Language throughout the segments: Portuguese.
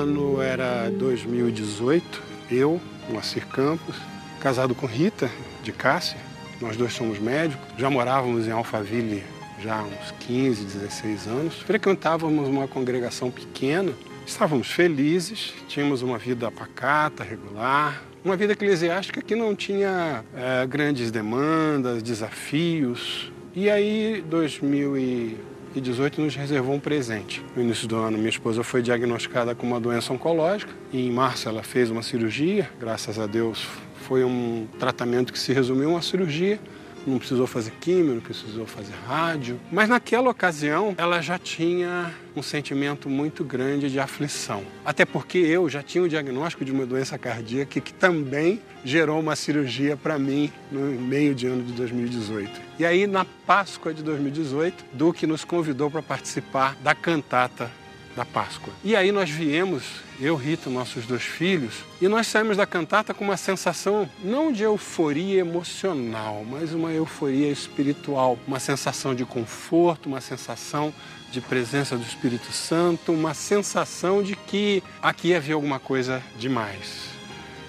ano era 2018, eu, Moacir Campos, casado com Rita, de Cássia, nós dois somos médicos, já morávamos em Alphaville já há uns 15, 16 anos, frequentávamos uma congregação pequena, estávamos felizes, tínhamos uma vida pacata, regular, uma vida eclesiástica que não tinha é, grandes demandas, desafios. E aí, 2018 nos reservou um presente. No início do ano, minha esposa foi diagnosticada com uma doença oncológica e em março ela fez uma cirurgia. Graças a Deus, foi um tratamento que se resumiu a uma cirurgia não precisou fazer química, não precisou fazer rádio. Mas naquela ocasião, ela já tinha um sentimento muito grande de aflição. Até porque eu já tinha o diagnóstico de uma doença cardíaca que também gerou uma cirurgia para mim no meio de ano de 2018. E aí, na Páscoa de 2018, Duque nos convidou para participar da cantata da Páscoa. E aí nós viemos, eu, Rita, nossos dois filhos, e nós saímos da cantata com uma sensação não de euforia emocional, mas uma euforia espiritual, uma sensação de conforto, uma sensação de presença do Espírito Santo, uma sensação de que aqui havia alguma coisa demais.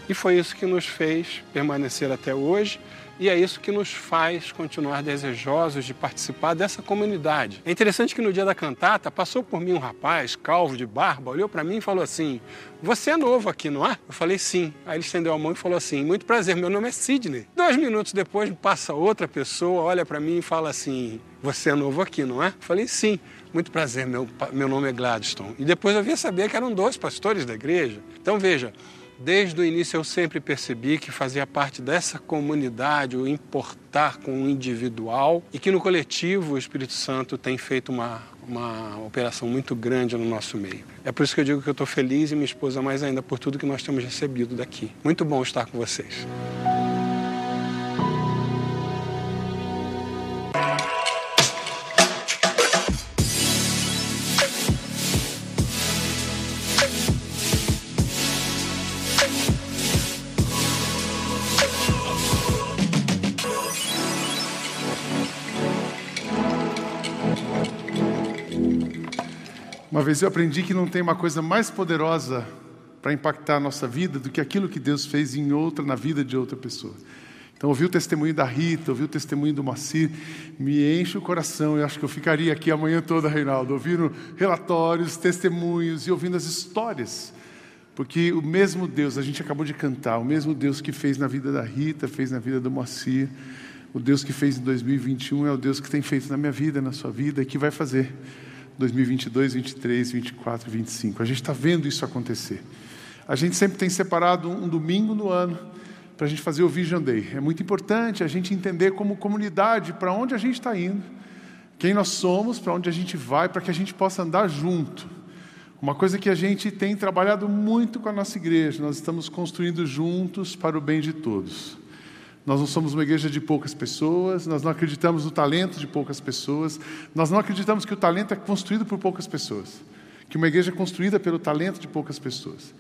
E foi isso que nos fez permanecer até hoje e é isso que nos faz continuar desejosos de participar dessa comunidade. É interessante que no dia da cantata passou por mim um rapaz, calvo de barba, olhou para mim e falou assim: Você é novo aqui, não é? Eu falei sim. Aí ele estendeu a mão e falou assim: Muito prazer, meu nome é Sidney. Dois minutos depois passa outra pessoa, olha para mim e fala assim: Você é novo aqui, não é? Eu falei sim. Muito prazer, meu, meu nome é Gladstone. E depois eu via saber que eram dois pastores da igreja. Então veja, Desde o início eu sempre percebi que fazia parte dessa comunidade o importar com o individual e que no coletivo o Espírito Santo tem feito uma, uma operação muito grande no nosso meio. É por isso que eu digo que eu estou feliz e minha esposa mais ainda por tudo que nós temos recebido daqui. Muito bom estar com vocês. Uma vez eu aprendi que não tem uma coisa mais poderosa para impactar a nossa vida do que aquilo que Deus fez em outra, na vida de outra pessoa. Então, ouvir o testemunho da Rita, ouvir o testemunho do Macir, me enche o coração. Eu acho que eu ficaria aqui a manhã toda, Reinaldo, ouvindo relatórios, testemunhos e ouvindo as histórias. Porque o mesmo Deus, a gente acabou de cantar, o mesmo Deus que fez na vida da Rita, fez na vida do Moacir, o Deus que fez em 2021 é o Deus que tem feito na minha vida, na sua vida e que vai fazer 2022, 23, 24, 25. A gente está vendo isso acontecer. A gente sempre tem separado um domingo no ano para a gente fazer o Vision Day. É muito importante a gente entender como comunidade para onde a gente está indo, quem nós somos, para onde a gente vai, para que a gente possa andar junto. Uma coisa que a gente tem trabalhado muito com a nossa igreja, nós estamos construindo juntos para o bem de todos. Nós não somos uma igreja de poucas pessoas, nós não acreditamos no talento de poucas pessoas, nós não acreditamos que o talento é construído por poucas pessoas, que uma igreja é construída pelo talento de poucas pessoas.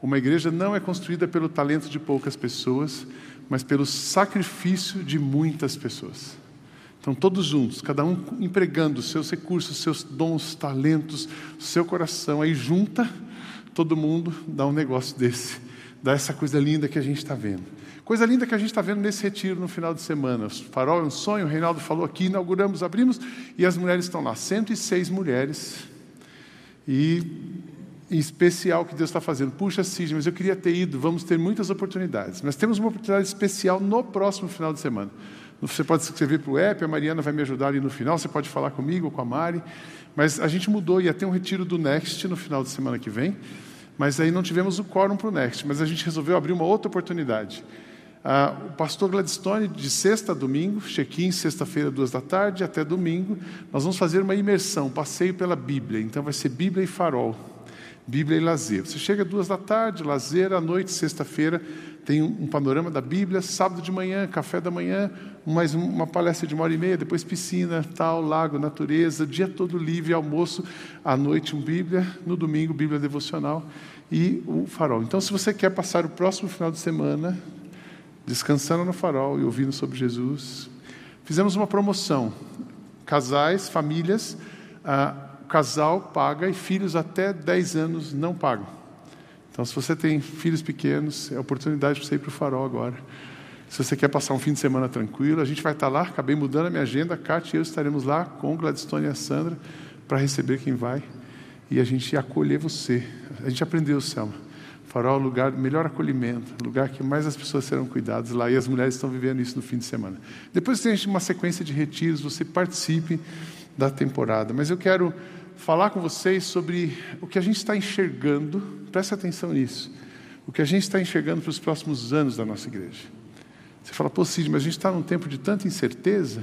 Uma igreja não é construída pelo talento de poucas pessoas, mas pelo sacrifício de muitas pessoas. Então, todos juntos, cada um empregando seus recursos, seus dons, talentos, seu coração, aí junta, todo mundo dá um negócio desse, dá essa coisa linda que a gente está vendo. Coisa linda que a gente está vendo nesse retiro no final de semana. O farol é um sonho, o Reinaldo falou aqui, inauguramos, abrimos, e as mulheres estão lá, 106 mulheres. E em especial que Deus está fazendo. Puxa, Cid, mas eu queria ter ido, vamos ter muitas oportunidades. Mas temos uma oportunidade especial no próximo final de semana. Você pode escrever para o app, a Mariana vai me ajudar ali no final, você pode falar comigo ou com a Mari. Mas a gente mudou, ia ter um retiro do Next no final de semana que vem, mas aí não tivemos o quórum para o Next, mas a gente resolveu abrir uma outra oportunidade. Ah, o pastor Gladstone, de sexta a domingo, check-in sexta-feira, duas da tarde, até domingo, nós vamos fazer uma imersão, passeio pela Bíblia. Então vai ser Bíblia e farol, Bíblia e lazer. Você chega duas da tarde, lazer, à noite, sexta-feira, tem um panorama da Bíblia, sábado de manhã, café da manhã, mais uma palestra de uma hora e meia, depois piscina, tal, lago, natureza, dia todo livre, almoço, à noite um Bíblia, no domingo Bíblia devocional e o farol. Então, se você quer passar o próximo final de semana descansando no farol e ouvindo sobre Jesus. Fizemos uma promoção. Casais, famílias, ah, casal paga e filhos até 10 anos não pagam. Então, se você tem filhos pequenos, é oportunidade para você ir para o farol agora. Se você quer passar um fim de semana tranquilo, a gente vai estar lá. Acabei mudando a minha agenda. A Kátia e eu estaremos lá com Gladstone e a Sandra para receber quem vai e a gente acolher você. A gente aprendeu, Selma. Farol é o lugar melhor acolhimento, lugar que mais as pessoas serão cuidadas lá e as mulheres estão vivendo isso no fim de semana. Depois tem uma sequência de retiros, você participe da temporada. Mas eu quero falar com vocês sobre o que a gente está enxergando, presta atenção nisso, o que a gente está enxergando para os próximos anos da nossa igreja. Você fala, pô, Cid, mas a gente está num tempo de tanta incerteza.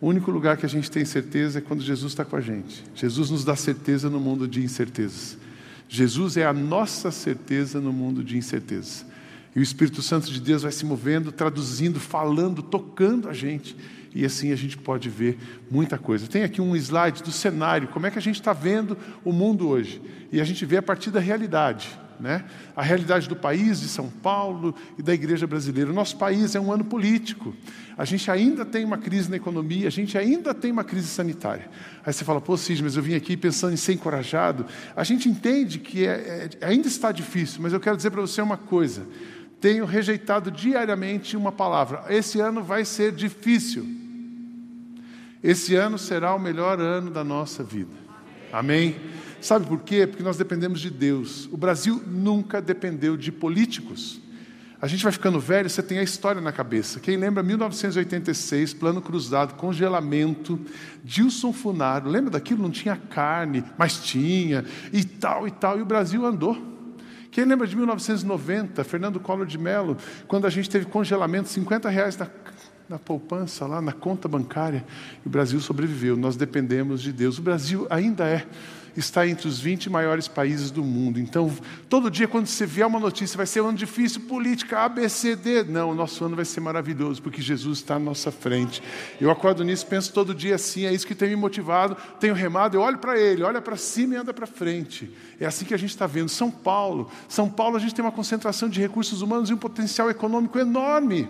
O único lugar que a gente tem certeza é quando Jesus está com a gente. Jesus nos dá certeza no mundo de incertezas. Jesus é a nossa certeza no mundo de incertezas. E o Espírito Santo de Deus vai se movendo, traduzindo, falando, tocando a gente. E assim a gente pode ver muita coisa. Tem aqui um slide do cenário, como é que a gente está vendo o mundo hoje. E a gente vê a partir da realidade né? a realidade do país, de São Paulo e da igreja brasileira. O nosso país é um ano político. A gente ainda tem uma crise na economia, a gente ainda tem uma crise sanitária. Aí você fala, pô, Cis, mas eu vim aqui pensando em ser encorajado. A gente entende que é, é, ainda está difícil, mas eu quero dizer para você uma coisa. Tenho rejeitado diariamente uma palavra. Esse ano vai ser difícil. Esse ano será o melhor ano da nossa vida. Amém? Sabe por quê? Porque nós dependemos de Deus. O Brasil nunca dependeu de políticos. A gente vai ficando velho, você tem a história na cabeça. Quem lembra 1986, plano cruzado, congelamento, Dilson Funaro, lembra daquilo? Não tinha carne, mas tinha, e tal e tal, e o Brasil andou. Quem lembra de 1990, Fernando Collor de Mello, quando a gente teve congelamento, 50 reais na, na poupança, lá na conta bancária, e o Brasil sobreviveu. Nós dependemos de Deus. O Brasil ainda é está entre os 20 maiores países do mundo. Então, todo dia, quando você vier uma notícia, vai ser um ano difícil, política, ABCD. Não, o nosso ano vai ser maravilhoso, porque Jesus está à nossa frente. Eu acordo nisso, penso todo dia assim, é isso que tem me motivado. Tenho remado, eu olho para Ele, olha para cima e anda para frente. É assim que a gente está vendo. São Paulo. São Paulo, a gente tem uma concentração de recursos humanos e um potencial econômico enorme.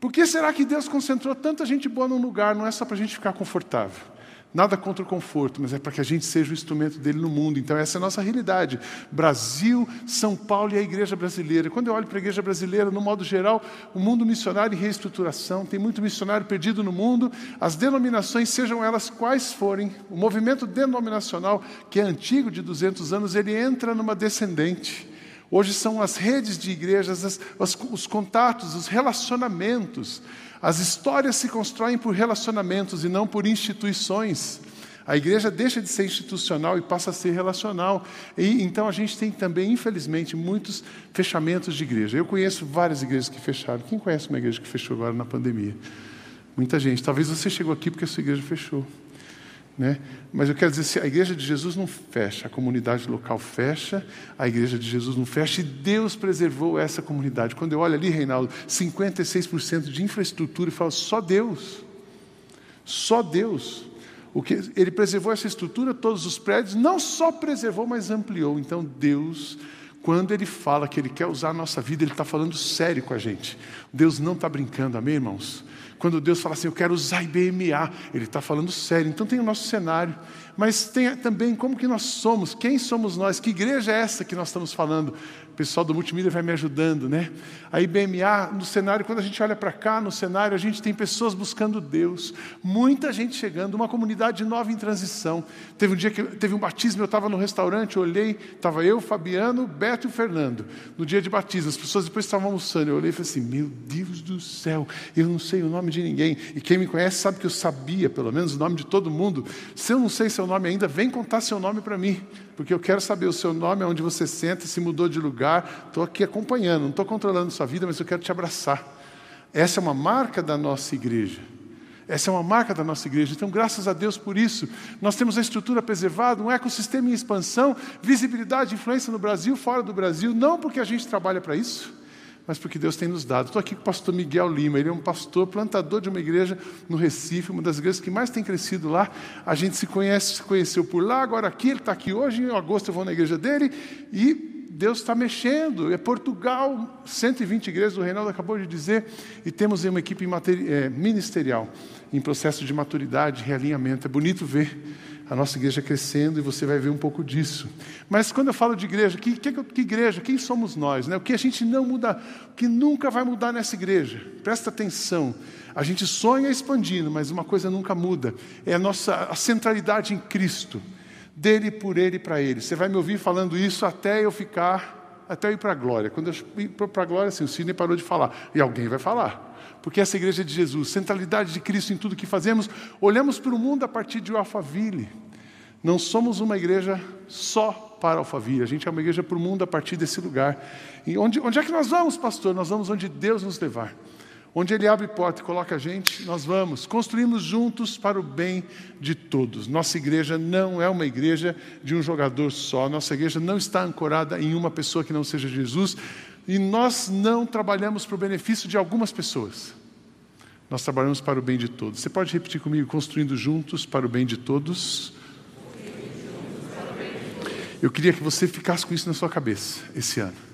Por que será que Deus concentrou tanta gente boa num lugar? Não é só para a gente ficar confortável. Nada contra o conforto, mas é para que a gente seja o instrumento dele no mundo. Então, essa é a nossa realidade. Brasil, São Paulo e a igreja brasileira. Quando eu olho para a igreja brasileira, no modo geral, o mundo missionário e reestruturação, tem muito missionário perdido no mundo. As denominações, sejam elas quais forem, o movimento denominacional, que é antigo, de 200 anos, ele entra numa descendente. Hoje são as redes de igrejas, as, os contatos, os relacionamentos as histórias se constroem por relacionamentos e não por instituições. A igreja deixa de ser institucional e passa a ser relacional. E então a gente tem também, infelizmente, muitos fechamentos de igreja. Eu conheço várias igrejas que fecharam. Quem conhece uma igreja que fechou agora na pandemia? Muita gente. Talvez você chegou aqui porque a sua igreja fechou. Né? Mas eu quero dizer, se a igreja de Jesus não fecha, a comunidade local fecha, a igreja de Jesus não fecha, e Deus preservou essa comunidade. Quando eu olho ali, Reinaldo, 56% de infraestrutura, e falo, só Deus. Só Deus. O que, ele preservou essa estrutura, todos os prédios, não só preservou, mas ampliou. Então, Deus, quando Ele fala que Ele quer usar a nossa vida, Ele está falando sério com a gente. Deus não está brincando, amém, irmãos? Quando Deus fala assim, eu quero usar IBMA, Ele está falando sério. Então tem o nosso cenário. Mas tem também como que nós somos, quem somos nós, que igreja é essa que nós estamos falando? pessoal do multimídia vai me ajudando, né? A IBMA, no cenário, quando a gente olha para cá, no cenário, a gente tem pessoas buscando Deus, muita gente chegando, uma comunidade nova em transição. Teve um dia que teve um batismo, eu estava no restaurante, olhei, estava eu, Fabiano, Beto e o Fernando, no dia de batismo. As pessoas depois estavam almoçando, eu olhei e falei assim: Meu Deus do céu, eu não sei o nome de ninguém. E quem me conhece sabe que eu sabia, pelo menos, o nome de todo mundo. Se eu não sei seu nome ainda, vem contar seu nome para mim porque eu quero saber o seu nome, onde você senta, se mudou de lugar. Estou aqui acompanhando, não estou controlando sua vida, mas eu quero te abraçar. Essa é uma marca da nossa igreja. Essa é uma marca da nossa igreja. Então, graças a Deus por isso, nós temos a estrutura preservada, um ecossistema em expansão, visibilidade, influência no Brasil, fora do Brasil, não porque a gente trabalha para isso, mas porque Deus tem nos dado. Estou aqui com o pastor Miguel Lima, ele é um pastor, plantador de uma igreja no Recife, uma das igrejas que mais tem crescido lá. A gente se conhece, se conheceu por lá, agora aqui, ele está aqui hoje, em agosto eu vou na igreja dele, e Deus está mexendo. É Portugal, 120 igrejas, o Reinaldo acabou de dizer, e temos uma equipe é, ministerial em processo de maturidade, realinhamento. É bonito ver a nossa igreja crescendo e você vai ver um pouco disso. Mas quando eu falo de igreja, que, que, que igreja? Quem somos nós? Né? O que a gente não muda, o que nunca vai mudar nessa igreja? Presta atenção. A gente sonha expandindo, mas uma coisa nunca muda: é a nossa a centralidade em Cristo, dele, por ele para ele. Você vai me ouvir falando isso até eu ficar, até eu ir para a glória. Quando eu ir para a glória, assim, o Cine parou de falar, e alguém vai falar porque essa igreja é de Jesus, centralidade de Cristo em tudo que fazemos, olhamos para o mundo a partir de Alphaville. Não somos uma igreja só para Alphaville, a gente é uma igreja para o mundo a partir desse lugar. E onde, onde é que nós vamos, pastor? Nós vamos onde Deus nos levar. Onde Ele abre porta e coloca a gente, nós vamos. Construímos juntos para o bem de todos. Nossa igreja não é uma igreja de um jogador só. Nossa igreja não está ancorada em uma pessoa que não seja Jesus. E nós não trabalhamos para o benefício de algumas pessoas. Nós trabalhamos para o bem de todos. Você pode repetir comigo? Construindo juntos para o bem de todos. Eu queria que você ficasse com isso na sua cabeça esse ano.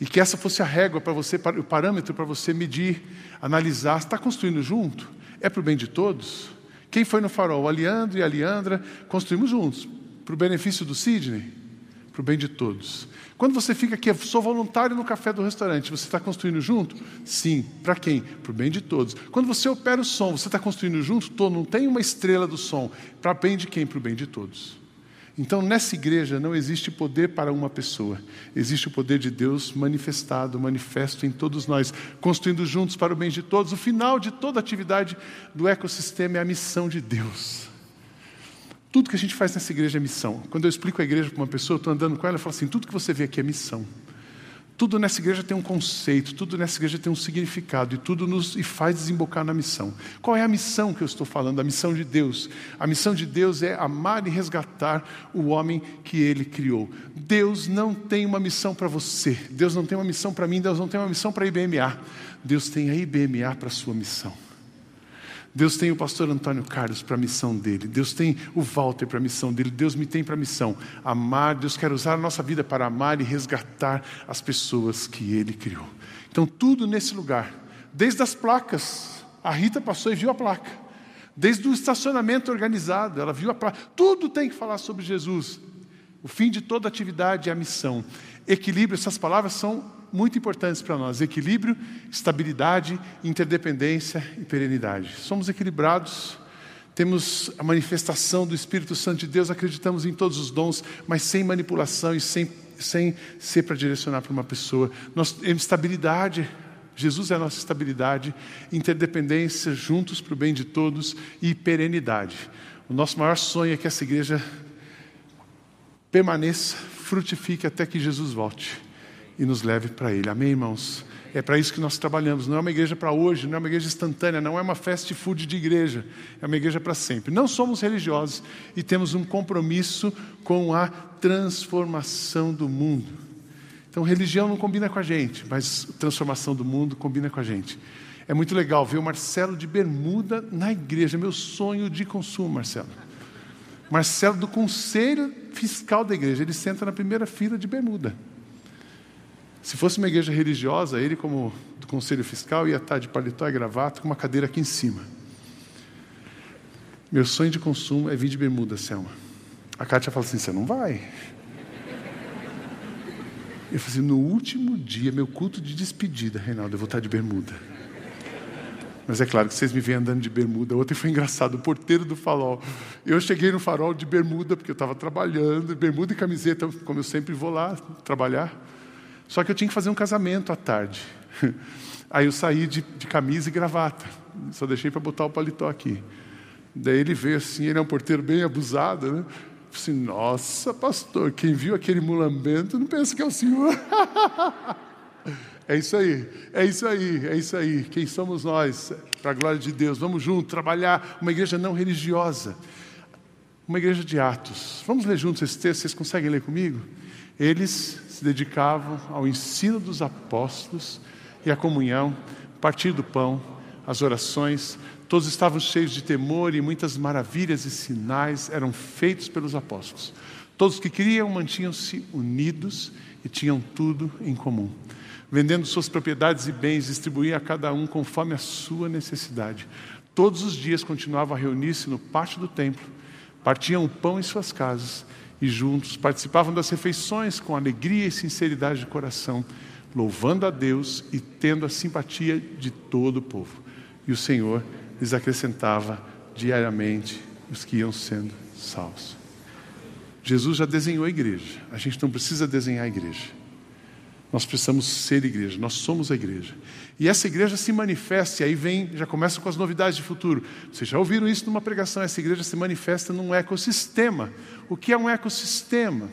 E que essa fosse a régua para você, o parâmetro para você medir, analisar. Está construindo junto? É para o bem de todos? Quem foi no farol? O Leandro e a Leandra construímos juntos. Para o benefício do Sidney? Para o bem de todos. Quando você fica aqui, sou voluntário no café do restaurante, você está construindo junto? Sim. Para quem? Para o bem de todos. Quando você opera o som, você está construindo junto? Tô, não tem uma estrela do som. Para bem de quem? Para o bem de todos. Então, nessa igreja não existe poder para uma pessoa, existe o poder de Deus manifestado, manifesto em todos nós, construindo juntos para o bem de todos. O final de toda atividade do ecossistema é a missão de Deus. Tudo que a gente faz nessa igreja é missão. Quando eu explico a igreja para uma pessoa, eu estou andando com ela, eu falo assim: tudo que você vê aqui é missão. Tudo nessa igreja tem um conceito, tudo nessa igreja tem um significado e tudo nos e faz desembocar na missão. Qual é a missão que eu estou falando? A missão de Deus. A missão de Deus é amar e resgatar o homem que ele criou. Deus não tem uma missão para você. Deus não tem uma missão para mim, Deus não tem uma missão para a IBMA. Deus tem a IBMA para a sua missão. Deus tem o pastor Antônio Carlos para a missão dele. Deus tem o Walter para a missão dele. Deus me tem para a missão. Amar, Deus quer usar a nossa vida para amar e resgatar as pessoas que ele criou. Então, tudo nesse lugar, desde as placas, a Rita passou e viu a placa. Desde o estacionamento organizado, ela viu a placa. Tudo tem que falar sobre Jesus. O fim de toda atividade é a missão. Equilíbrio, essas palavras são muito importantes para nós: equilíbrio, estabilidade, interdependência e perenidade. Somos equilibrados, temos a manifestação do Espírito Santo de Deus, acreditamos em todos os dons, mas sem manipulação e sem, sem ser para direcionar para uma pessoa. Nós temos estabilidade, Jesus é a nossa estabilidade, interdependência, juntos para o bem de todos e perenidade. O nosso maior sonho é que essa igreja permaneça, frutifique até que Jesus volte e nos leve para Ele. Amém, irmãos? É para isso que nós trabalhamos. Não é uma igreja para hoje, não é uma igreja instantânea, não é uma fast food de igreja. É uma igreja para sempre. Não somos religiosos e temos um compromisso com a transformação do mundo. Então, religião não combina com a gente, mas transformação do mundo combina com a gente. É muito legal ver o Marcelo de bermuda na igreja. Meu sonho de consumo, Marcelo. Marcelo do Conselho Fiscal da igreja. Ele senta na primeira fila de bermuda. Se fosse uma igreja religiosa, ele, como do conselho fiscal, ia estar de paletó e gravata com uma cadeira aqui em cima. Meu sonho de consumo é vir de bermuda, Selma. A Kátia fala assim: você não vai. Eu falei assim: no último dia, meu culto de despedida, Reinaldo, eu vou estar de bermuda. Mas é claro que vocês me veem andando de bermuda. Ontem foi engraçado, o porteiro do farol. Eu cheguei no farol de bermuda, porque eu estava trabalhando, bermuda e camiseta, como eu sempre vou lá trabalhar. Só que eu tinha que fazer um casamento à tarde. Aí eu saí de, de camisa e gravata. Só deixei para botar o paletó aqui. Daí ele veio assim, ele é um porteiro bem abusado, né? Assim, nossa, pastor, quem viu aquele mulambento não pensa que é o senhor. é isso aí, é isso aí, é isso aí. Quem somos nós? Para a glória de Deus. Vamos juntos trabalhar uma igreja não religiosa, uma igreja de atos. Vamos ler juntos esse texto, vocês conseguem ler comigo? Eles se dedicavam ao ensino dos apóstolos e à comunhão, partir do pão, as orações. Todos estavam cheios de temor e muitas maravilhas e sinais eram feitos pelos apóstolos. Todos que queriam mantinham-se unidos e tinham tudo em comum. Vendendo suas propriedades e bens, distribuíam a cada um conforme a sua necessidade. Todos os dias continuavam a reunir-se no pátio do templo partiam o pão em suas casas e juntos participavam das refeições com alegria e sinceridade de coração, louvando a Deus e tendo a simpatia de todo o povo. E o Senhor lhes acrescentava diariamente os que iam sendo salvos. Jesus já desenhou a igreja, a gente não precisa desenhar a igreja. Nós precisamos ser igreja, nós somos a igreja. E essa igreja se manifesta, e aí vem, já começa com as novidades de futuro. Vocês já ouviram isso numa pregação, essa igreja se manifesta num ecossistema. O que é um ecossistema?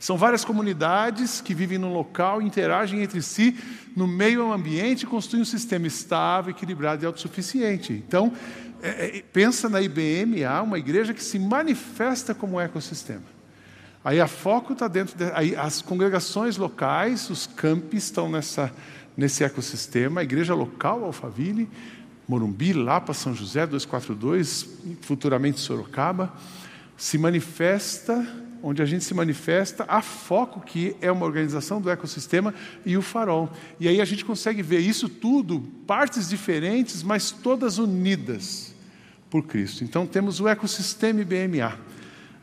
São várias comunidades que vivem num local, interagem entre si, no meio ambiente e construem um sistema estável, equilibrado e autossuficiente. Então, é, é, pensa na IBMA, uma igreja que se manifesta como um ecossistema. Aí a foco está dentro, de, aí as congregações locais, os campi estão nessa, nesse ecossistema, a igreja local, Alphaville, Morumbi, Lapa, São José, 242, futuramente Sorocaba, se manifesta, onde a gente se manifesta, a foco que é uma organização do ecossistema e o farol. E aí a gente consegue ver isso tudo, partes diferentes, mas todas unidas por Cristo. Então temos o ecossistema IBMA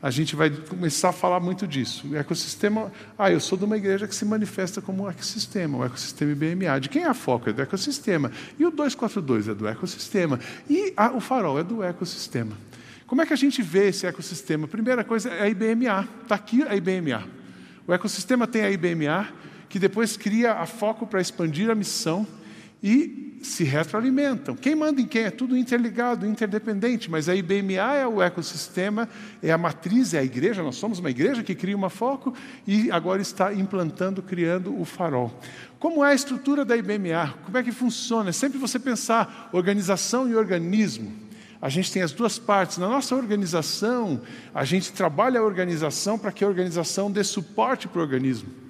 a gente vai começar a falar muito disso. O ecossistema, ah, eu sou de uma igreja que se manifesta como um ecossistema, o ecossistema IBMA. De quem é a foco? É do ecossistema. E o 242 é do ecossistema. E a, o farol é do ecossistema. Como é que a gente vê esse ecossistema? Primeira coisa é a IBMA. Está aqui a IBMA. O ecossistema tem a IBMA, que depois cria a foco para expandir a missão e se retroalimentam. Quem manda em quem? É tudo interligado, interdependente, mas a IBMA é o ecossistema, é a matriz, é a igreja. Nós somos uma igreja que cria uma foco e agora está implantando, criando o farol. Como é a estrutura da IBMA? Como é que funciona? É sempre você pensar organização e organismo. A gente tem as duas partes. Na nossa organização, a gente trabalha a organização para que a organização dê suporte para o organismo.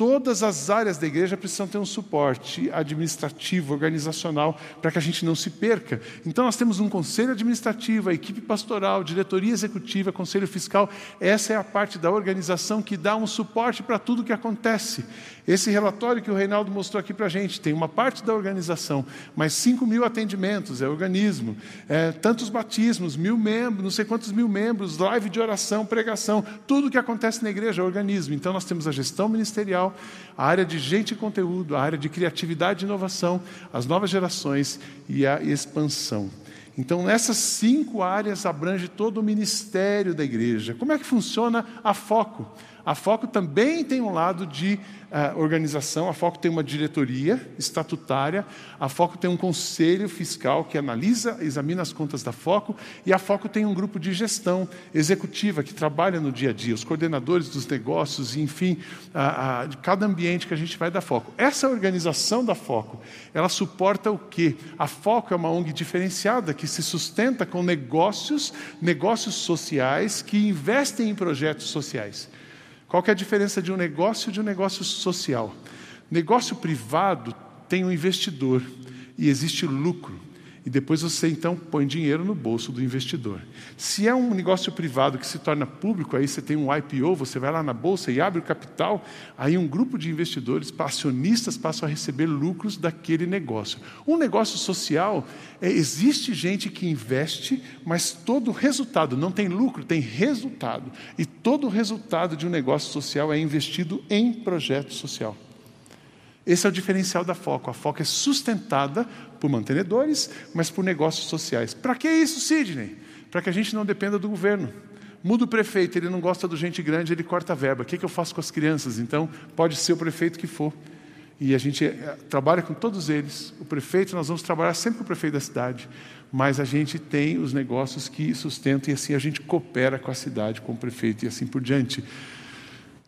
Todas as áreas da igreja precisam ter um suporte administrativo, organizacional, para que a gente não se perca. Então, nós temos um conselho administrativo, a equipe pastoral, diretoria executiva, conselho fiscal. Essa é a parte da organização que dá um suporte para tudo que acontece. Esse relatório que o Reinaldo mostrou aqui para a gente tem uma parte da organização, mas 5 mil atendimentos, é organismo, é, tantos batismos, mil membros, não sei quantos mil membros, live de oração, pregação, tudo que acontece na igreja é organismo. Então, nós temos a gestão ministerial a área de gente e conteúdo, a área de criatividade e inovação, as novas gerações e a expansão. Então, nessas cinco áreas abrange todo o ministério da igreja. Como é que funciona a foco? A Foco também tem um lado de uh, organização, a Foco tem uma diretoria estatutária, a Foco tem um conselho fiscal que analisa, examina as contas da Foco, e a Foco tem um grupo de gestão executiva que trabalha no dia a dia, os coordenadores dos negócios, enfim, uh, uh, de cada ambiente que a gente vai da Foco. Essa organização da Foco, ela suporta o quê? A Foco é uma ONG diferenciada que se sustenta com negócios, negócios sociais que investem em projetos sociais. Qual é a diferença de um negócio de um negócio social? Negócio privado tem um investidor e existe lucro. E depois você então põe dinheiro no bolso do investidor. Se é um negócio privado que se torna público, aí você tem um IPO, você vai lá na bolsa e abre o capital, aí um grupo de investidores, acionistas, passam a receber lucros daquele negócio. Um negócio social, é, existe gente que investe, mas todo resultado, não tem lucro, tem resultado. E todo resultado de um negócio social é investido em projeto social. Esse é o diferencial da Foco. A Foco é sustentada por mantenedores, mas por negócios sociais. Para que isso, Sidney? Para que a gente não dependa do governo. Muda o prefeito, ele não gosta do gente grande, ele corta a verba. O que, que eu faço com as crianças? Então, pode ser o prefeito que for. E a gente eh, trabalha com todos eles. O prefeito, nós vamos trabalhar sempre com o prefeito da cidade. Mas a gente tem os negócios que sustentam e assim a gente coopera com a cidade, com o prefeito e assim por diante.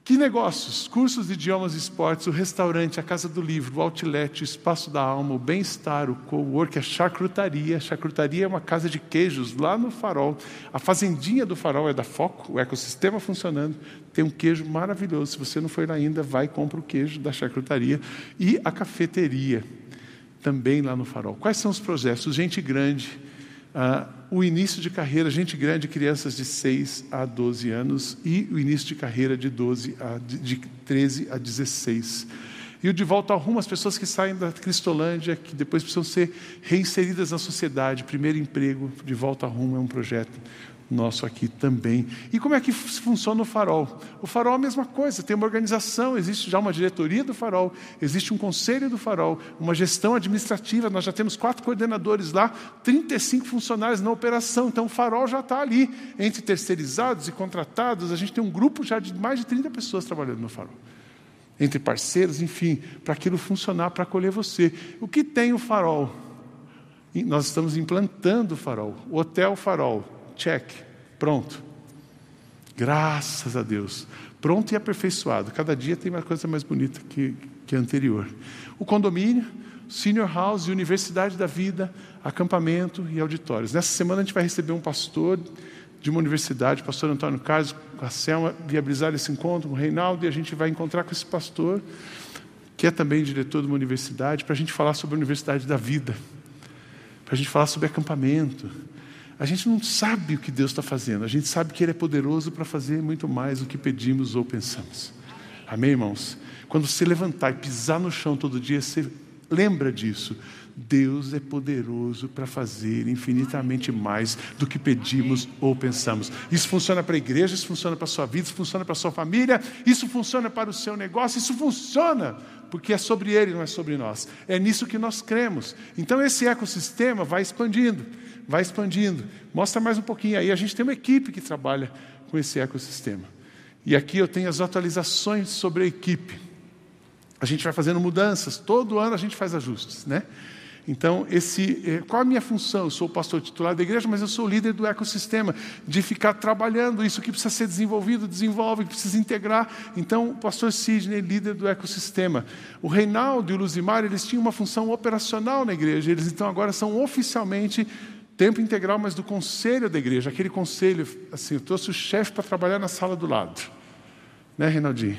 Que negócios? Cursos de idiomas e esportes, o restaurante, a casa do livro, o outlet, o espaço da alma, o bem-estar, o co-work, a charcutaria. A charcutaria é uma casa de queijos lá no farol. A fazendinha do farol é da Foco, o ecossistema funcionando. Tem um queijo maravilhoso. Se você não foi lá ainda, vai e compra o queijo da charcutaria. E a cafeteria, também lá no farol. Quais são os projetos? Gente grande Uh, o início de carreira, gente grande, crianças de 6 a 12 anos, e o início de carreira de, 12 a, de 13 a 16. E o de volta ao rumo, as pessoas que saem da Cristolândia, que depois precisam ser reinseridas na sociedade, primeiro emprego, de volta ao rumo é um projeto nosso aqui também. E como é que funciona o farol? O farol é a mesma coisa, tem uma organização, existe já uma diretoria do farol, existe um conselho do farol, uma gestão administrativa, nós já temos quatro coordenadores lá, 35 funcionários na operação, então o farol já está ali, entre terceirizados e contratados, a gente tem um grupo já de mais de 30 pessoas trabalhando no farol. Entre parceiros, enfim, para aquilo funcionar, para acolher você. O que tem o farol? Nós estamos implantando o farol, o Hotel Farol, check, pronto. Graças a Deus. Pronto e aperfeiçoado. Cada dia tem uma coisa mais bonita que, que a anterior. O condomínio, senior house, universidade da vida, acampamento e auditórios. Nessa semana a gente vai receber um pastor de uma universidade, o pastor Antônio Carlos, com a Selma, viabilizar esse encontro com o Reinaldo, e a gente vai encontrar com esse pastor, que é também diretor de uma universidade, para a gente falar sobre a universidade da vida para a gente falar sobre acampamento. A gente não sabe o que Deus está fazendo, a gente sabe que Ele é poderoso para fazer muito mais do que pedimos ou pensamos. Amém, irmãos? Quando você levantar e pisar no chão todo dia, você lembra disso. Deus é poderoso para fazer infinitamente mais do que pedimos ou pensamos. Isso funciona para a igreja, isso funciona para a sua vida, isso funciona para a sua família, isso funciona para o seu negócio, isso funciona porque é sobre ele, não é sobre nós. É nisso que nós cremos. Então esse ecossistema vai expandindo, vai expandindo. Mostra mais um pouquinho aí. A gente tem uma equipe que trabalha com esse ecossistema. E aqui eu tenho as atualizações sobre a equipe. A gente vai fazendo mudanças, todo ano a gente faz ajustes, né? Então, esse, eh, qual a minha função? Eu sou o pastor titular da igreja, mas eu sou o líder do ecossistema, de ficar trabalhando isso que precisa ser desenvolvido, desenvolve, precisa integrar. Então, o pastor Sidney, líder do ecossistema. O Reinaldo e o Luzimar, eles tinham uma função operacional na igreja, eles então agora são oficialmente tempo integral, mas do conselho da igreja. Aquele conselho, assim, eu trouxe o chefe para trabalhar na sala do lado. Né, Reinaldinho?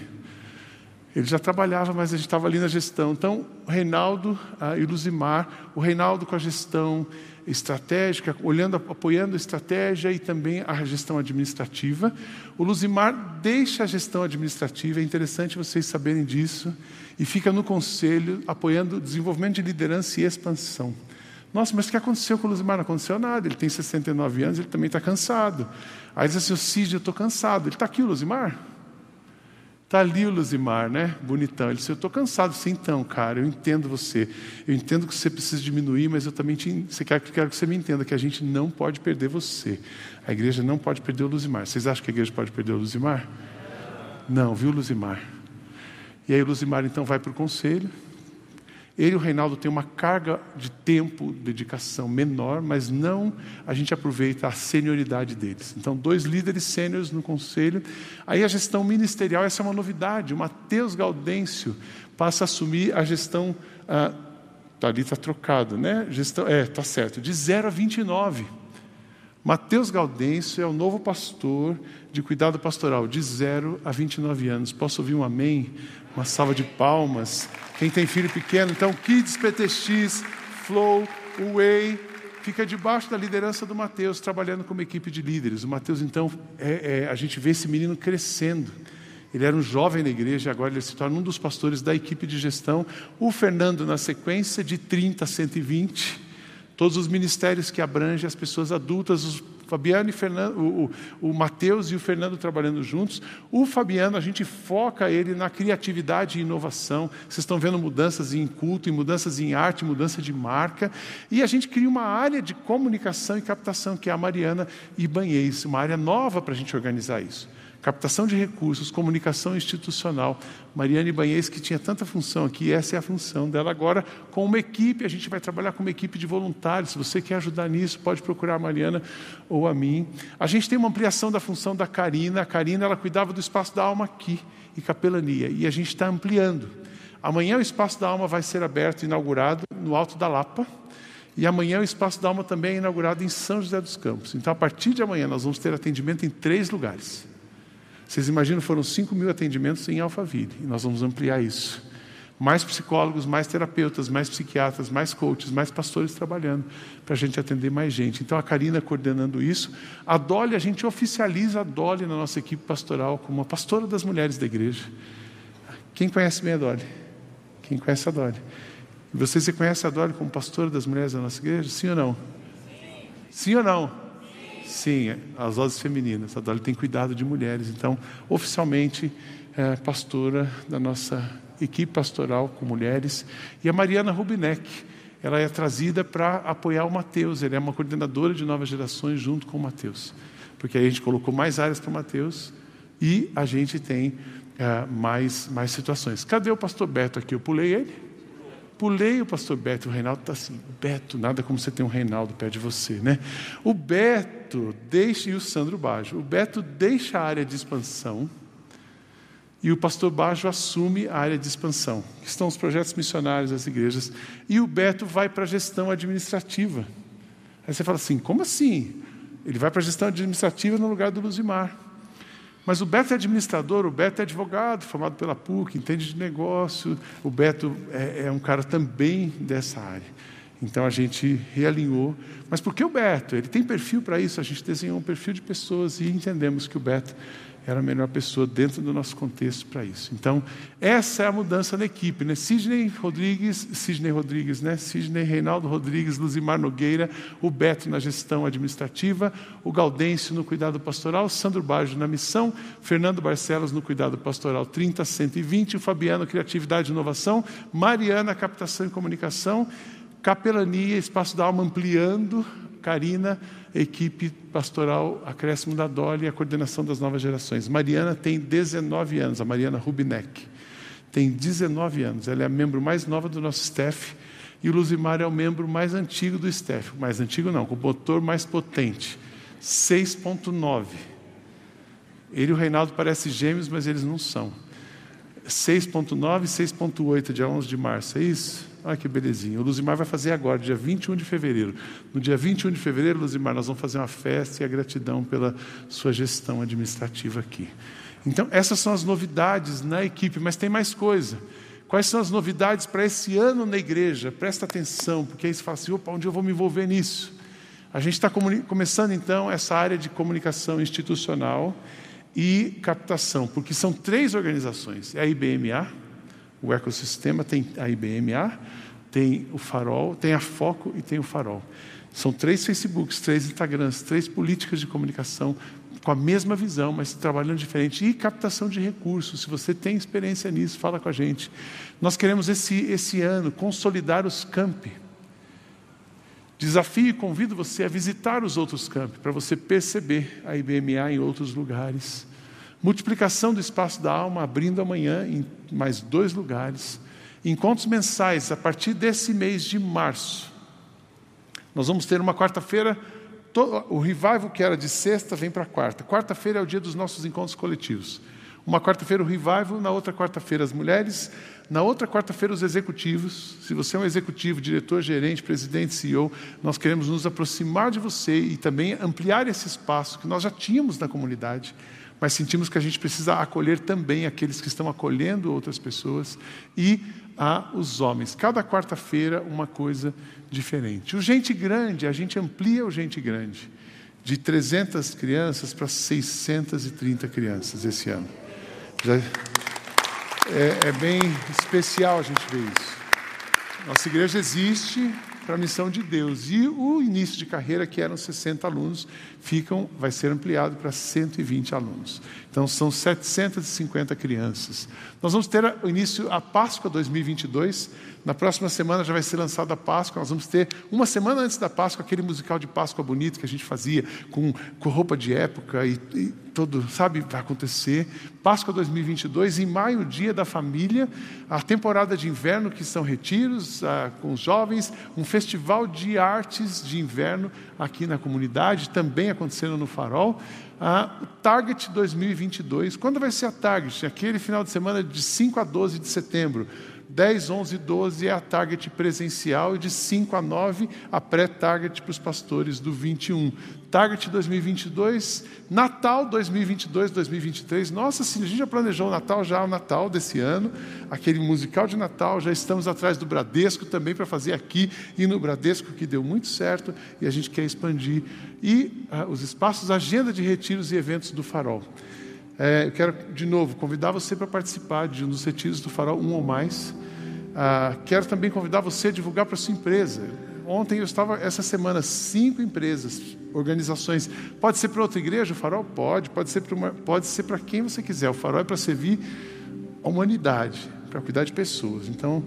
Ele já trabalhava, mas a gente estava ali na gestão. Então, o Reinaldo ah, e o Luzimar, o Reinaldo com a gestão estratégica, olhando, apoiando a estratégia e também a gestão administrativa. O Luzimar deixa a gestão administrativa, é interessante vocês saberem disso, e fica no conselho apoiando desenvolvimento de liderança e expansão. Nossa, mas o que aconteceu com o Luzimar? Não aconteceu nada, ele tem 69 anos, ele também está cansado. Aí diz assim, o Cid, eu estou cansado. Ele está aqui, o Luzimar? Está ali o Luzimar, né? Bonitão. Ele disse: Eu estou cansado. Sim, então, cara, eu entendo você. Eu entendo que você precisa diminuir, mas eu também te, você quer, quero que você me entenda que a gente não pode perder você. A igreja não pode perder o Luzimar. Vocês acham que a igreja pode perder o Luzimar? Não, viu, Luzimar? E aí o Luzimar então vai para o conselho. Ele e o Reinaldo têm uma carga de tempo, dedicação menor, mas não a gente aproveita a senioridade deles. Então, dois líderes sêniores no conselho. Aí a gestão ministerial, essa é uma novidade. O Matheus Gaudêncio passa a assumir a gestão. Ah, tá ali está trocado, né? Gestão, é, tá certo. De 0 a 29. Mateus Gaudêncio é o novo pastor de cuidado pastoral, de 0 a 29 anos. Posso ouvir um amém? Uma salva de palmas. Quem tem filho pequeno, então, Kids PTX, Flow, Way, fica debaixo da liderança do Mateus, trabalhando como equipe de líderes. O Mateus, então, é, é, a gente vê esse menino crescendo. Ele era um jovem na igreja, agora ele se torna um dos pastores da equipe de gestão. O Fernando, na sequência, de 30 a 120. Todos os ministérios que abrangem as pessoas adultas, os Fabiano e Fernando, o, o, o Mateus e o Fernando trabalhando juntos. O Fabiano, a gente foca ele na criatividade e inovação. Vocês estão vendo mudanças em culto, em mudanças em arte, mudança de marca. E a gente cria uma área de comunicação e captação, que é a Mariana Ibanhês, uma área nova para a gente organizar isso captação de recursos, comunicação institucional. Mariane Banhês, que tinha tanta função aqui, essa é a função dela agora, com uma equipe, a gente vai trabalhar com uma equipe de voluntários. Se você quer ajudar nisso, pode procurar a Mariana ou a mim. A gente tem uma ampliação da função da Karina. A Karina, ela cuidava do espaço da alma aqui, e capelania, e a gente está ampliando. Amanhã o Espaço da Alma vai ser aberto, inaugurado no Alto da Lapa. E amanhã o Espaço da Alma também é inaugurado em São José dos Campos. Então, a partir de amanhã, nós vamos ter atendimento em três lugares. Vocês imaginam, foram 5 mil atendimentos em Alphaville, e nós vamos ampliar isso. Mais psicólogos, mais terapeutas, mais psiquiatras, mais coaches, mais pastores trabalhando para a gente atender mais gente. Então a Karina coordenando isso. A Dolly, a gente oficializa a Dolly na nossa equipe pastoral como a pastora das mulheres da igreja. Quem conhece bem a Dolly? Quem conhece a Dolly? Você se conhece a Dolly como pastora das mulheres da nossa igreja? Sim ou não? Sim, Sim ou não? Sim, as vozes femininas. A Dolly tem cuidado de mulheres. Então, oficialmente, é pastora da nossa equipe pastoral com mulheres. E a Mariana Rubinek, ela é trazida para apoiar o Mateus. Ele é uma coordenadora de novas gerações junto com o Mateus. Porque aí a gente colocou mais áreas para o Mateus e a gente tem é, mais, mais situações. Cadê o pastor Beto aqui? Eu pulei ele? Pulei o pastor Beto, o Reinaldo está assim, Beto, nada como você ter um Reinaldo perto de você, né? O Beto deixa, e o Sandro Bajo, o Beto deixa a área de expansão e o pastor Bajo assume a área de expansão, que estão os projetos missionários das igrejas, e o Beto vai para a gestão administrativa. Aí você fala assim, como assim? Ele vai para a gestão administrativa no lugar do Luzimar. Mas o Beto é administrador, o Beto é advogado, formado pela PUC, entende de negócio. O Beto é, é um cara também dessa área. Então a gente realinhou. Mas por que o Beto? Ele tem perfil para isso. A gente desenhou um perfil de pessoas e entendemos que o Beto era a melhor pessoa dentro do nosso contexto para isso. Então, essa é a mudança da equipe, né? Sidney Rodrigues, Sidney Rodrigues, né? Sidney Reinaldo Rodrigues, Luzimar Nogueira, o Beto na gestão administrativa, o Gaudêncio no cuidado pastoral, Sandro Baggio na missão, Fernando Barcelos no cuidado pastoral 30 120, o Fabiano Criatividade e Inovação, Mariana Captação e Comunicação, Capelania, Espaço da Alma ampliando, Karina equipe pastoral Acréscimo da Dolly e a coordenação das novas gerações. Mariana tem 19 anos, a Mariana Rubinek. Tem 19 anos, ela é a membro mais nova do nosso staff e o Luzimar é o membro mais antigo do staff. Mais antigo não, com o motor mais potente, 6.9. Ele e o Reinaldo parecem gêmeos, mas eles não são. 6.9 e 6.8, dia 11 de março, é isso? Olha que belezinha. O Luzimar vai fazer agora, dia 21 de fevereiro. No dia 21 de fevereiro, Luzimar, nós vamos fazer uma festa e a gratidão pela sua gestão administrativa aqui. Então, essas são as novidades na equipe, mas tem mais coisa. Quais são as novidades para esse ano na igreja? Presta atenção, porque aí você fala assim: opa, onde eu vou me envolver nisso? A gente está começando então essa área de comunicação institucional e captação, porque são três organizações: é a IBMA, o ecossistema, tem a IBMA, tem o Farol, tem a Foco e tem o Farol. São três Facebooks, três Instagrams, três políticas de comunicação com a mesma visão, mas trabalhando diferente. E captação de recursos. Se você tem experiência nisso, fala com a gente. Nós queremos esse, esse ano consolidar os campi. Desafio e convido você a visitar os outros campi, para você perceber a IBMA em outros lugares. Multiplicação do espaço da alma, abrindo amanhã em mais dois lugares. Encontros mensais a partir desse mês de março. Nós vamos ter uma quarta-feira, o revival que era de sexta vem para quarta. Quarta-feira é o dia dos nossos encontros coletivos. Uma quarta-feira o revival, na outra quarta-feira as mulheres, na outra quarta-feira os executivos. Se você é um executivo, diretor, gerente, presidente, CEO, nós queremos nos aproximar de você e também ampliar esse espaço que nós já tínhamos na comunidade mas sentimos que a gente precisa acolher também aqueles que estão acolhendo outras pessoas e a os homens. Cada quarta-feira uma coisa diferente. O gente grande, a gente amplia o gente grande de 300 crianças para 630 crianças esse ano. É, é bem especial a gente ver isso. Nossa igreja existe para a missão de Deus. E o início de carreira, que eram 60 alunos, ficam, vai ser ampliado para 120 alunos. Então, são 750 crianças. Nós vamos ter o início, a Páscoa 2022. Na próxima semana já vai ser lançada a Páscoa. Nós vamos ter, uma semana antes da Páscoa, aquele musical de Páscoa bonito que a gente fazia, com, com roupa de época e, e todo, sabe, vai acontecer. Páscoa 2022, em maio, dia da família, a temporada de inverno, que são retiros ah, com os jovens, um festival de artes de inverno aqui na comunidade, também acontecendo no Farol. A Target 2022. Quando vai ser a Target? Aquele final de semana de 5 a 12 de setembro. 10, 11 e 12 é a target presencial e de 5 a 9 a pré-target para os pastores do 21. Target 2022, Natal 2022, 2023. Nossa, sim, a gente já planejou o Natal, já o Natal desse ano, aquele musical de Natal, já estamos atrás do Bradesco também para fazer aqui e no Bradesco, que deu muito certo e a gente quer expandir. E ah, os espaços, agenda de retiros e eventos do Farol. É, eu quero, de novo, convidar você para participar de um dos retiros do Farol, um ou mais. Ah, quero também convidar você a divulgar para a sua empresa. Ontem eu estava, essa semana, cinco empresas, organizações. Pode ser para outra igreja, o farol? Pode. Pode ser para, pode ser para quem você quiser. O farol é para servir a humanidade, para cuidar de pessoas. Então,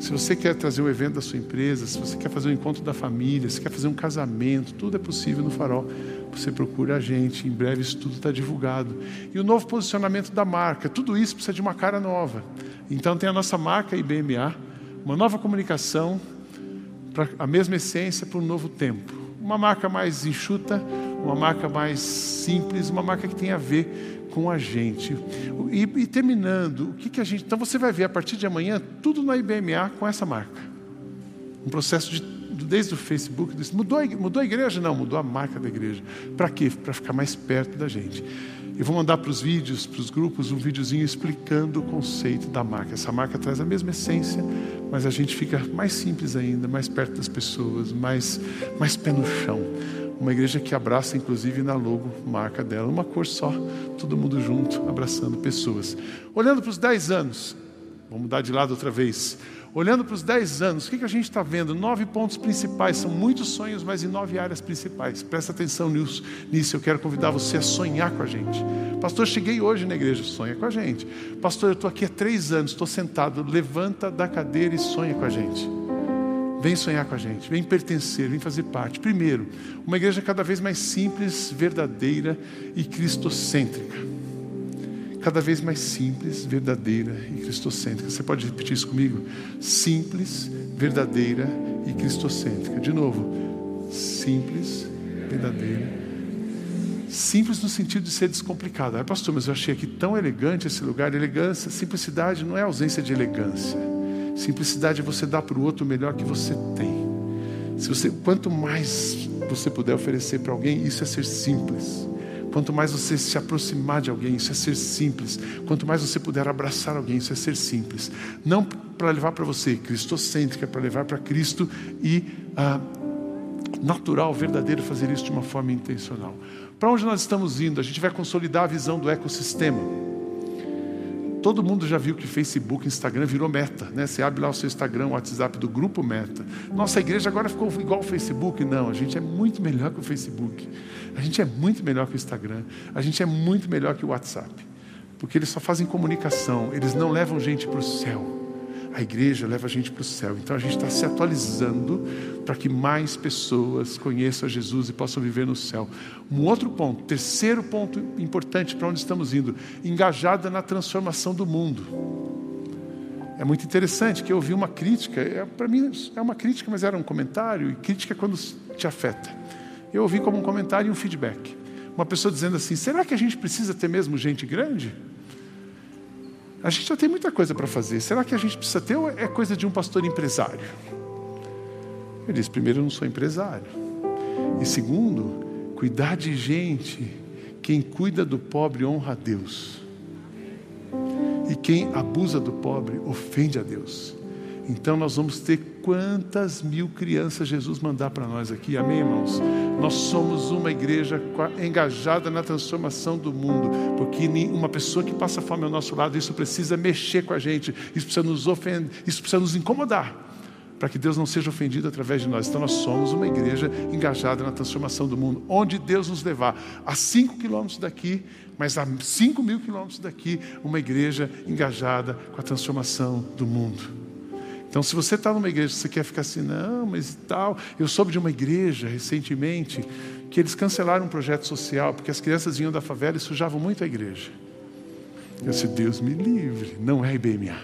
se você quer trazer o evento da sua empresa, se você quer fazer um encontro da família, se quer fazer um casamento, tudo é possível no farol. Você procura a gente, em breve isso tudo está divulgado. E o novo posicionamento da marca, tudo isso precisa de uma cara nova. Então tem a nossa marca IBMA, uma nova comunicação, para a mesma essência para um novo tempo. Uma marca mais enxuta, uma marca mais simples, uma marca que tem a ver com a gente. E, e terminando, o que, que a gente. Então você vai ver a partir de amanhã tudo na IBMA com essa marca. Um processo de desde o Facebook, mudou, mudou a igreja? Não, mudou a marca da igreja. Para quê? Para ficar mais perto da gente. Eu vou mandar para os vídeos, para os grupos, um videozinho explicando o conceito da marca. Essa marca traz a mesma essência, mas a gente fica mais simples ainda, mais perto das pessoas, mais, mais pé no chão. Uma igreja que abraça, inclusive, na logo, marca dela, uma cor só, todo mundo junto, abraçando pessoas. Olhando para os 10 anos, vamos mudar de lado outra vez. Olhando para os 10 anos, o que, que a gente está vendo? Nove pontos principais, são muitos sonhos, mas em nove áreas principais. Presta atenção nisso, eu quero convidar você a sonhar com a gente. Pastor, cheguei hoje na igreja, sonha com a gente. Pastor, eu estou aqui há três anos, estou sentado, levanta da cadeira e sonha com a gente. Vem sonhar com a gente, vem pertencer, vem fazer parte. Primeiro, uma igreja cada vez mais simples, verdadeira e cristocêntrica. Cada vez mais simples, verdadeira e cristocêntrica. Você pode repetir isso comigo? Simples, verdadeira e cristocêntrica. De novo, simples, verdadeira. Simples no sentido de ser descomplicado. Ah, pastor, mas eu achei aqui tão elegante esse lugar. Elegância, simplicidade não é ausência de elegância. Simplicidade é você dar para o outro o melhor que você tem. Se você, quanto mais você puder oferecer para alguém, isso é ser simples. Quanto mais você se aproximar de alguém, isso é ser simples. Quanto mais você puder abraçar alguém, isso é ser simples. Não para levar para você, cristocêntrica, para levar para Cristo e ah, natural, verdadeiro fazer isso de uma forma intencional. Para onde nós estamos indo? A gente vai consolidar a visão do ecossistema. Todo mundo já viu que Facebook, Instagram virou meta, né? Você abre lá o seu Instagram, o WhatsApp do grupo meta. Nossa igreja agora ficou igual ao Facebook. Não, a gente é muito melhor que o Facebook. A gente é muito melhor que o Instagram. A gente é muito melhor que o WhatsApp. Porque eles só fazem comunicação, eles não levam gente para o céu. A igreja leva a gente para o céu. Então a gente está se atualizando para que mais pessoas conheçam Jesus e possam viver no céu. Um outro ponto, terceiro ponto importante para onde estamos indo, engajada na transformação do mundo. É muito interessante que eu ouvi uma crítica, é, para mim é uma crítica, mas era um comentário, e crítica é quando te afeta. Eu ouvi como um comentário e um feedback. Uma pessoa dizendo assim: será que a gente precisa ter mesmo gente grande? A gente já tem muita coisa para fazer. Será que a gente precisa ter ou é coisa de um pastor empresário? Ele diz: primeiro, eu não sou empresário. E segundo, cuidar de gente. Quem cuida do pobre honra a Deus. E quem abusa do pobre ofende a Deus. Então nós vamos ter quantas mil crianças Jesus mandar para nós aqui, amém, irmãos? Nós somos uma igreja engajada na transformação do mundo, porque uma pessoa que passa fome ao nosso lado, isso precisa mexer com a gente, isso precisa nos ofender, isso precisa nos incomodar, para que Deus não seja ofendido através de nós. Então nós somos uma igreja engajada na transformação do mundo, onde Deus nos levar, a cinco quilômetros daqui, mas a cinco mil quilômetros daqui, uma igreja engajada com a transformação do mundo. Então, se você está numa igreja, você quer ficar assim, não, mas tal. Eu soube de uma igreja recentemente que eles cancelaram um projeto social porque as crianças vinham da favela e sujavam muito a igreja. Eu disse, Deus me livre, não é IBMA.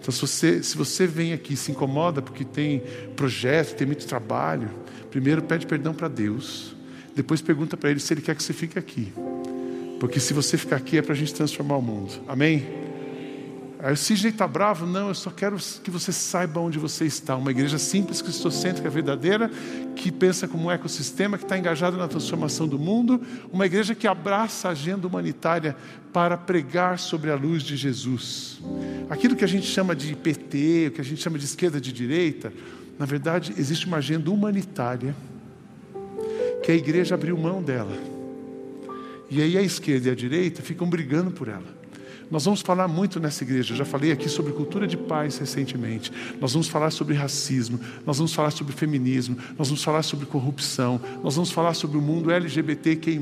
Então, se você, se você vem aqui e se incomoda porque tem projeto, tem muito trabalho, primeiro pede perdão para Deus, depois pergunta para Ele se Ele quer que você fique aqui. Porque se você ficar aqui é para a gente transformar o mundo. Amém? Aí o Sidney está bravo? Não, eu só quero que você saiba onde você está. Uma igreja simples, cristocêntrica, verdadeira, que pensa como um ecossistema, que está engajada na transformação do mundo. Uma igreja que abraça a agenda humanitária para pregar sobre a luz de Jesus. Aquilo que a gente chama de PT, o que a gente chama de esquerda de direita, na verdade, existe uma agenda humanitária que a igreja abriu mão dela. E aí a esquerda e a direita ficam brigando por ela. Nós vamos falar muito nessa igreja. Eu já falei aqui sobre cultura de paz recentemente. Nós vamos falar sobre racismo, nós vamos falar sobre feminismo, nós vamos falar sobre corrupção, nós vamos falar sobre o mundo LGBTQI,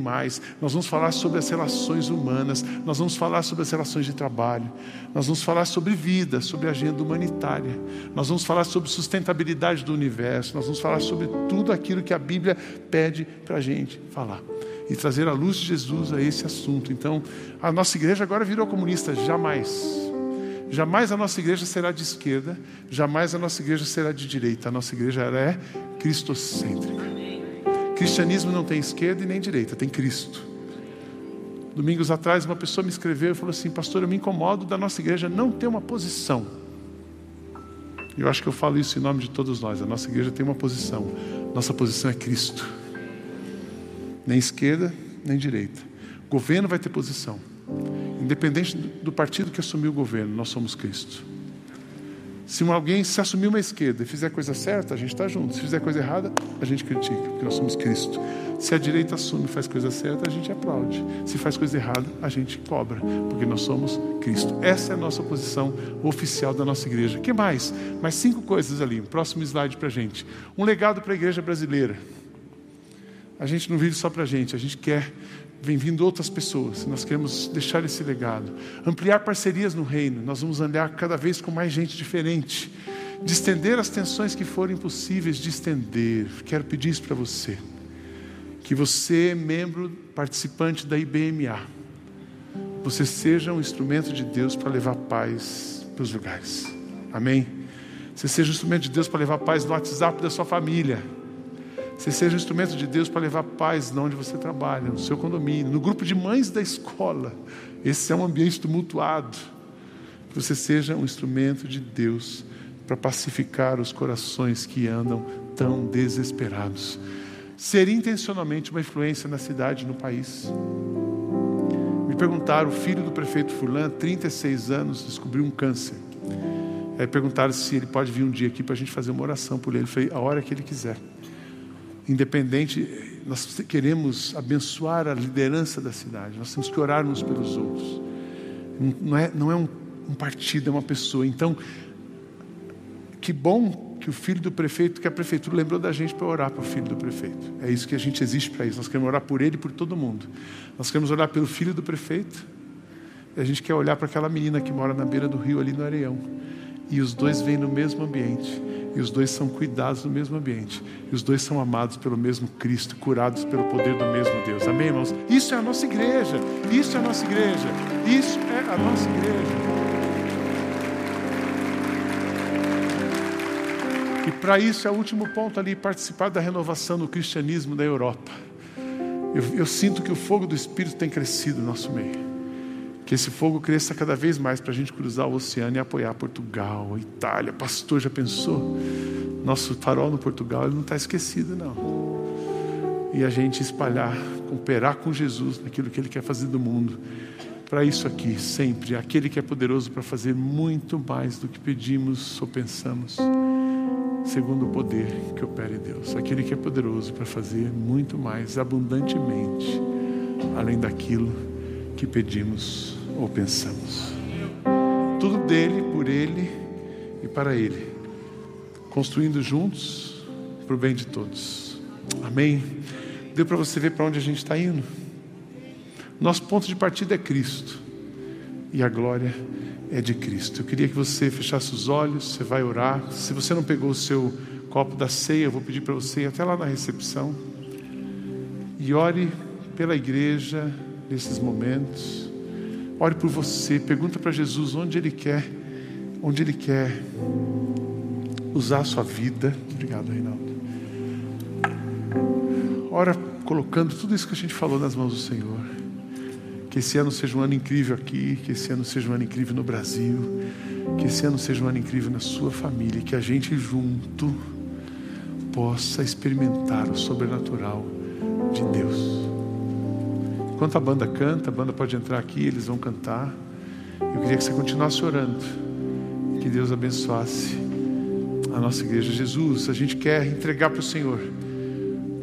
nós vamos falar sobre as relações humanas, nós vamos falar sobre as relações de trabalho, nós vamos falar sobre vida, sobre agenda humanitária, nós vamos falar sobre sustentabilidade do universo, nós vamos falar sobre tudo aquilo que a Bíblia pede para a gente falar e trazer a luz de Jesus a esse assunto. Então, a nossa igreja agora virou comunista, jamais. Jamais a nossa igreja será de esquerda, jamais a nossa igreja será de direita. A nossa igreja é cristocêntrica. Cristianismo não tem esquerda e nem direita, tem Cristo. Domingos atrás, uma pessoa me escreveu e falou assim: Pastor, eu me incomodo da nossa igreja não ter uma posição. Eu acho que eu falo isso em nome de todos nós. A nossa igreja tem uma posição. Nossa posição é Cristo nem esquerda, nem direita. O governo vai ter posição. Independente do partido que assumiu o governo, nós somos Cristo. Se alguém se assumir uma esquerda e fizer coisa certa, a gente está junto. Se fizer coisa errada, a gente critica, porque nós somos Cristo. Se a direita assume e faz coisa certa, a gente aplaude. Se faz coisa errada, a gente cobra, porque nós somos Cristo. Essa é a nossa posição oficial da nossa igreja. que mais? Mais cinco coisas ali. Próximo slide para a gente. Um legado para a igreja brasileira. A gente não vive só para a gente, a gente quer, vem vindo outras pessoas, nós queremos deixar esse legado. Ampliar parcerias no reino, nós vamos andar cada vez com mais gente diferente. De estender as tensões que forem possíveis de estender. Quero pedir isso para você. Que você, membro participante da IBMA, você seja um instrumento de Deus para levar paz para os lugares. Amém? Você seja um instrumento de Deus para levar paz no WhatsApp da sua família você seja um instrumento de Deus para levar paz de onde você trabalha, no seu condomínio, no grupo de mães da escola. Esse é um ambiente tumultuado. Que você seja um instrumento de Deus para pacificar os corações que andam tão desesperados. Ser intencionalmente uma influência na cidade, no país. Me perguntaram, o filho do prefeito Furlan, 36 anos, descobriu um câncer. Aí perguntaram se ele pode vir um dia aqui para a gente fazer uma oração por ele. Eu falei, a hora que ele quiser independente, nós queremos abençoar a liderança da cidade, nós temos que orar uns pelos outros. Não é, não é um, um partido, é uma pessoa. Então, que bom que o filho do prefeito, que a prefeitura lembrou da gente para orar para o filho do prefeito. É isso que a gente existe para isso. Nós queremos orar por ele e por todo mundo. Nós queremos orar pelo filho do prefeito. E a gente quer olhar para aquela menina que mora na beira do rio ali no Areião. E os dois vêm no mesmo ambiente. E os dois são cuidados no mesmo ambiente. E os dois são amados pelo mesmo Cristo, curados pelo poder do mesmo Deus. Amém, irmãos? Isso é a nossa igreja. Isso é a nossa igreja. Isso é a nossa igreja. E para isso é o último ponto ali, participar da renovação do cristianismo da Europa. Eu, eu sinto que o fogo do Espírito tem crescido no nosso meio. Que esse fogo cresça cada vez mais para a gente cruzar o oceano e apoiar Portugal, Itália. Pastor, já pensou? Nosso farol no Portugal ele não está esquecido, não. E a gente espalhar, cooperar com Jesus naquilo que Ele quer fazer do mundo. Para isso aqui, sempre, aquele que é poderoso para fazer muito mais do que pedimos ou pensamos, segundo o poder que opera em Deus. Aquele que é poderoso para fazer muito mais abundantemente, além daquilo que pedimos ou pensamos. Tudo dele, por ele e para ele. Construindo juntos para o bem de todos. Amém? Deu para você ver para onde a gente está indo? Nosso ponto de partida é Cristo. E a glória é de Cristo. Eu queria que você fechasse os olhos, você vai orar. Se você não pegou o seu copo da ceia, eu vou pedir para você ir até lá na recepção. E ore pela igreja nesses momentos. Ore por você, pergunta para Jesus onde Ele quer, onde Ele quer usar a sua vida. Obrigado, Reinaldo. Ora, colocando tudo isso que a gente falou nas mãos do Senhor. Que esse ano seja um ano incrível aqui, que esse ano seja um ano incrível no Brasil, que esse ano seja um ano incrível na sua família, que a gente junto possa experimentar o sobrenatural de Deus. Enquanto a banda canta, a banda pode entrar aqui, eles vão cantar. Eu queria que você continuasse orando. Que Deus abençoasse a nossa igreja. Jesus, a gente quer entregar para o Senhor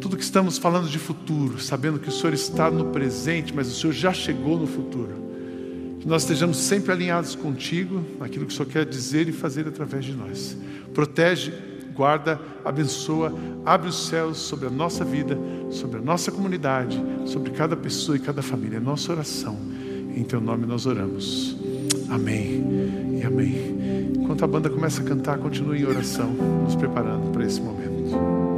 tudo que estamos falando de futuro, sabendo que o Senhor está no presente, mas o Senhor já chegou no futuro. Que nós estejamos sempre alinhados contigo, naquilo que o Senhor quer dizer e fazer através de nós. Protege, guarda, abençoa, abre os céus sobre a nossa vida, sobre a nossa comunidade, sobre cada pessoa e cada família. É nossa oração. Em teu nome nós oramos. Amém e amém. Enquanto a banda começa a cantar, continue em oração, nos preparando para esse momento.